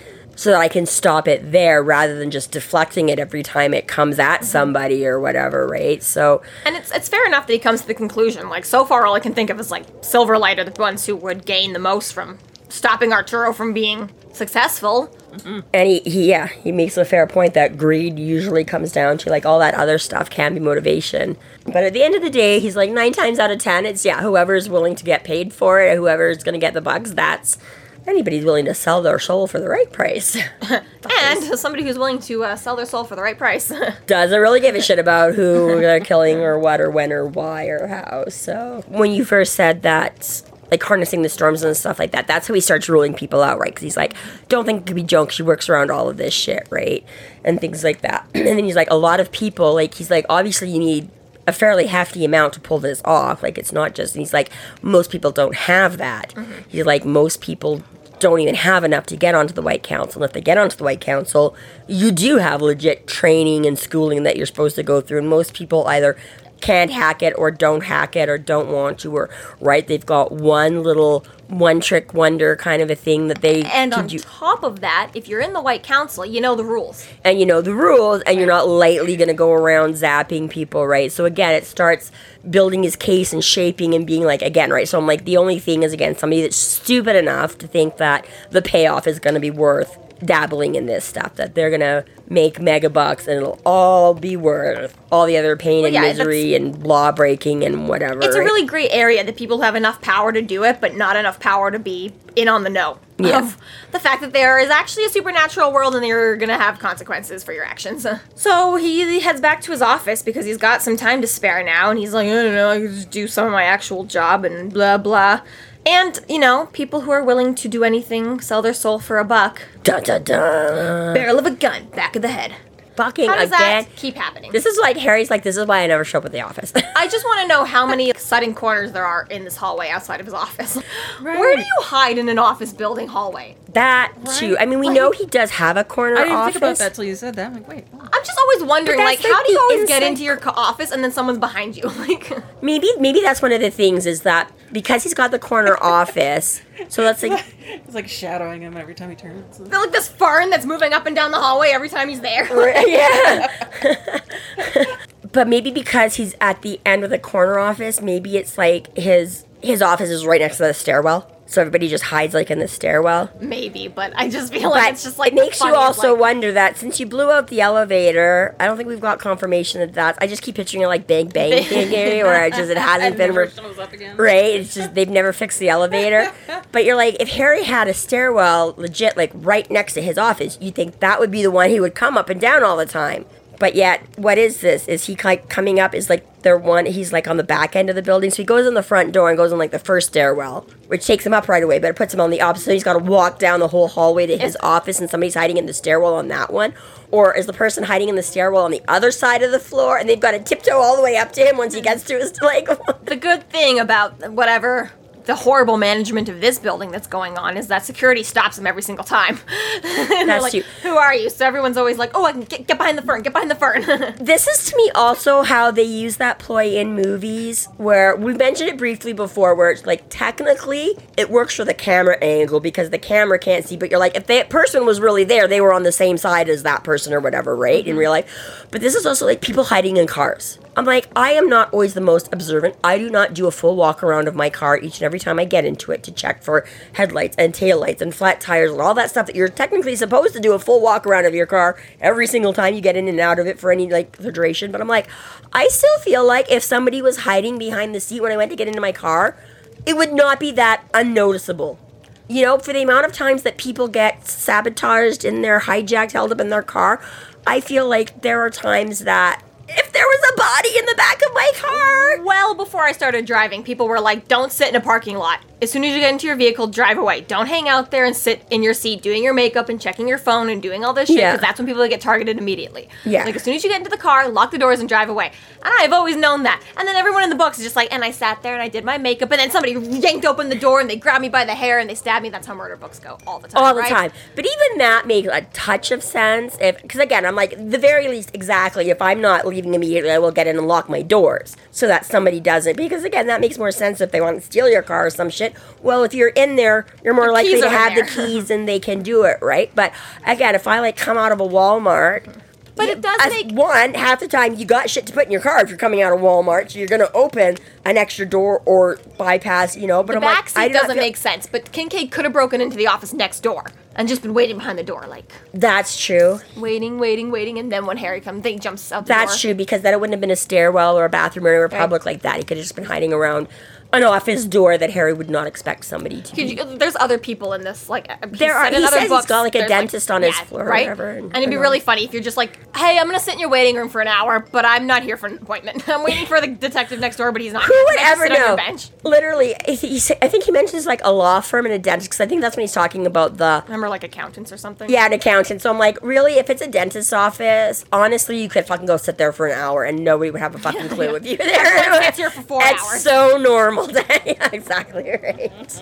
C: so that I can stop it there rather than just deflecting it every time it comes at mm-hmm. somebody or whatever, right? So,
A: And it's it's fair enough that he comes to the conclusion. Like so far, all I can think of is like Silverlight are the ones who would gain the most from stopping Arturo from being successful. Mm-hmm.
C: and he, he, yeah, he makes a fair point that greed usually comes down to like all that other stuff can be motivation. But at the end of the day, he's like nine times out of ten, it's yeah, whoever's willing to get paid for it, whoever's going to get the bucks, that's anybody's willing to sell their soul for the right price. (laughs)
A: And somebody who's willing to uh, sell their soul for the right price. (laughs)
C: doesn't really give a shit about who they're killing or what or when or why or how. So when you first said that, like harnessing the storms and stuff like that, that's how he starts ruling people out, right? Because he's like, don't think it could be junk. She works around all of this shit, right? And things like that. (clears throat) and then he's like, a lot of people, like he's like, obviously you need a fairly hefty amount to pull this off. Like it's not just. He's like, most people don't have that. Mm-hmm. He's like, most people don't even have enough to get onto the White Council. And if they get onto the White Council, you do have legit training and schooling that you're supposed to go through. And most people either can't hack it or don't hack it or don't want to or right they've got one little one trick wonder kind of a thing that they
A: and on
C: do.
A: top of that, if you're in the White Council, you know the rules.
C: and you know the rules and you're not lightly going to go around zapping people right? So again it starts building his case and shaping and being like again right? So i'm like the only thing is again somebody that's stupid enough to think that the payoff is going to be worth dabbling in this stuff that they're gonna make mega bucks and it'll all be worth all the other pain and
A: yeah,
C: misery and law breaking and whatever.
A: It's a really great area that people have enough power to do it, but not enough power to be in on the know
C: Yeah.
A: of the fact that there is actually a supernatural world and you're gonna have consequences for your actions. (laughs) So he heads back to his office because he's got some time to spare now, and he's like, I don't know, I can just do some of my actual job and blah blah. And you know, people who are willing to do anything, sell their soul for a buck.
C: Dun, dun, dun.
A: Barrel of a gun, back of the head.
C: Fucking
A: How does
C: again.
A: that keep happening?
C: This is like Harry's like this is why I never show up at the office. (laughs)
A: I just want to know how many sudden corners there are in this hallway outside of his office. Where do you hide in an office building hallway?
C: that too. I mean, we know he does have a corner
B: I didn't
C: office.
B: think about that till you said that. I'm like, wait. what?
A: I'm just always wondering,
C: But
A: like, how do you always get into your co- office and then someone's behind you? (laughs) Like,
C: Maybe maybe that's one of the things is that because he's got the corner (laughs) office, so that's like (laughs)
B: It's like shadowing him every time he turns.
A: they're like this fern that's moving up and down the hallway every time he's there.
C: yeah. (laughs) (laughs) but maybe because he's at the end of the corner office, maybe it's like his his office is right next to the stairwell. So everybody just hides like in the stairwell.
A: Maybe, but I just feel like
C: But
A: it's just like
C: it makes you also
A: like-
C: wonder that since you blew out the elevator, I don't think we've got confirmation that that's. I just keep picturing it like Bang Bang Theory, where it just it (laughs) hasn't been. Re-
B: up again.
C: right? It's just they've never fixed the elevator. (laughs) But you're like, if Harry had a stairwell legit like right next to his office, you think that would be the one he would come up and down all the time. But yet, what is this? Is he like coming up? Is like their one? He's like on the back end of the building, so he goes in the front door and goes in like the first stairwell, which takes him up right away. But it puts him on the opposite. So he's got to walk down the whole hallway to his office, and somebody's hiding in the stairwell on that one. Or is the person hiding in the stairwell on the other side of the floor, and they've got to tiptoe all the way up to him once he hmm. gets to his like? (laughs)
A: the good thing about whatever the horrible management of this building that's going on is that security stops them every single time. (laughs)
C: That's
A: like,
C: true.
A: Who are you? So everyone's always like, "Oh, I can get, get behind the fern, get behind the fern." (laughs)
C: this is to me also how they use that ploy in movies where we mentioned it briefly before where it's like technically it works for the camera angle because the camera can't see but you're like if that person was really there they were on the same side as that person or whatever right in mm-hmm. real life but this is also like people hiding in cars i'm like i am not always the most observant. I do not do a full walk around of my car each and every time i get into it to check for headlights and taillights and flat tires and all that stuff that you're technically supposed to do a full walk around of your car every single time you get in and out of it for any like duration. But i'm like i still feel like if somebody was hiding behind the seat when i went to get into my car it would not be that unnoticeable. You know, for the amount of times that people get sabotaged in their hijacked, held up in their car, I feel like there are times that if there was a body in the back of my car,
A: well, before I started driving, people were like, "Don't sit in a parking lot. As soon as you get into your vehicle, drive away. Don't hang out there and sit in your seat doing your makeup and checking your phone and doing all this shit
C: Yeah.
A: because that's when people get targeted immediately."
C: Yeah.
A: Like as soon as you get into the car, lock the doors and drive away. And I've always known that. And then everyone in the books is just like, "And I sat there and I did my makeup, and then somebody yanked open the door and they grabbed me by the hair and they stabbed me." That's how murder books go all the time.
C: all the time. But even that makes a touch of sense. If because again, I'm like the very least exactly. If I'm not leaving immediately, I will get in and lock my doors so that somebody doesn't. Because again, that makes more sense if they want to steal your car or some shit. Well, if you're in there, you're more
A: The
C: likely to have the keys (laughs) and they can do it, right? But again, if I like come out of a Walmart.
A: But it does
C: as
A: make-
C: one half the time you got shit to put in your car if you're coming out of Walmart, so you're gonna open an extra door or bypass, you know. But
A: The
C: I'm
A: back
C: I
A: seat
C: do
A: doesn't
C: feel-
A: make sense, but Kincaid could have broken into the office next door and just been waiting behind the door, like
C: That's true.
A: waiting, waiting, waiting, and then when Harry comes, they jumps out the
C: That's
A: door.
C: true because then it wouldn't have been a stairwell or a bathroom or anywhere public like that. He could have just been hiding around an office door that Harry would not expect somebody to.
A: You, there's other people in this, like uh, he
C: There are- he says he's
A: books,
C: got, like, a dentist on his floor or
A: right?
C: whatever,
A: And,
C: and-
A: it'd be really funny if you're just like, "Hey, I'm gonna sit in your waiting room for an hour, but I'm not here for an appointment. (laughs) I'm waiting for the detective next door, but he's not.
C: Who
A: here.
C: would
A: Can I just
C: ever
A: sit on your
C: know?
A: bench?
C: Literally, he, he, I think he mentions like a law firm and a dentist because I think that's when he's talking about the
A: Remember, like accountants or something.
C: yeah an accountant. So I'm like, really, if it's a dentist's office, honestly, you could fucking go sit there for an hour and nobody would have a fucking (laughs) clue if you there. (laughs)
A: Sits here for four
C: It's
A: hours.
C: It's so normal. (laughs) yeah, exactly right.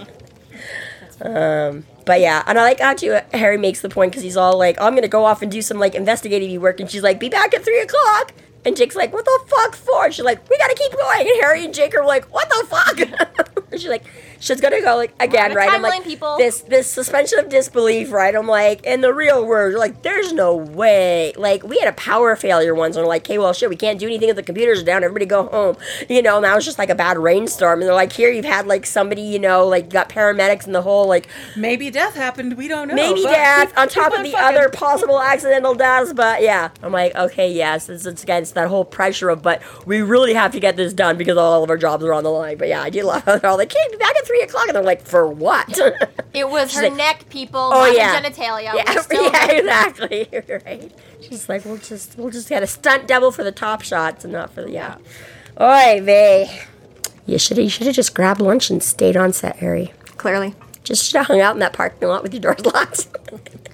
C: Um, but yeah, and I like how too Harry makes the point because he's all like, I'm gonna go off and do some like investigative work, and she's like, be back at three o'clock. And Jake's like, what the fuck for? And she's like, we gotta keep going. And Harry and Jake are like, what the fuck? and (laughs) she's like, she's gonna go like again, right? I'm like
A: people.
C: this this suspension of disbelief, right? I'm like in the real world, like there's no way. Like we had a power failure once, and we're like, hey, well, shit, we can't do anything if the computers are down. Everybody go home, you know. And that was just like a bad rainstorm, and they're like, here, you've had like somebody, you know, like got paramedics and the whole like
B: Maybe death happened. We don't know.
C: maybe death (laughs) on top of the
B: fucking.
C: other possible accidental deaths. But yeah, I'm like, okay, yes, it's, it's again, it's that whole pressure of, but we really have to get this done because all of our jobs are on the line. But yeah, I do love how they're all like, hey, be back at three o'clock, and they're like, for what?
A: It was her
C: like-
A: neck, people.
C: Oh,
A: not
C: yeah.
A: genitalia.
C: yeah, (laughs)
A: still
C: yeah, exactly, (laughs) right. She's like, we'll just, we'll just get a stunt double for the top shots and not for the yeah. Oi, vey. You should have, you should have just grabbed lunch and stayed on set, Harry.
A: Clearly.
C: Just should have hung out in that parking lot with your doors locked. (laughs)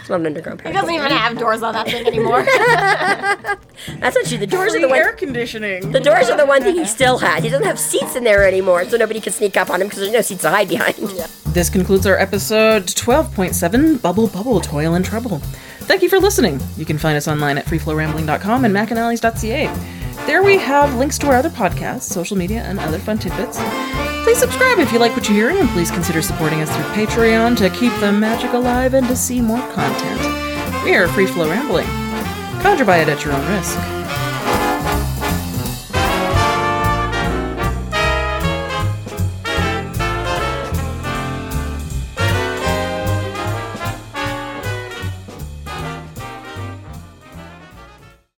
C: it's not an underground
A: It doesn't even have doors on that thing anymore. (laughs)
C: That's not true. The doors are
B: Free
C: the
B: air
C: one.
B: conditioning.
C: The doors are the one thing he still has. He doesn't have seats in there anymore, so nobody can sneak up on him because there's no seats to hide behind.
B: This concludes our episode 12.7 Bubble Bubble Toil and Trouble. Thank you for listening. You can find us online at freeflowrambling.com and macanallies.ca. There we have links to our other podcasts, social media, and other fun tidbits. Please subscribe if you like what you're hearing, and please consider supporting us through Patreon to keep the magic alive and to see more content. We are Free Flow Rambling. Conjure by it at your own risk.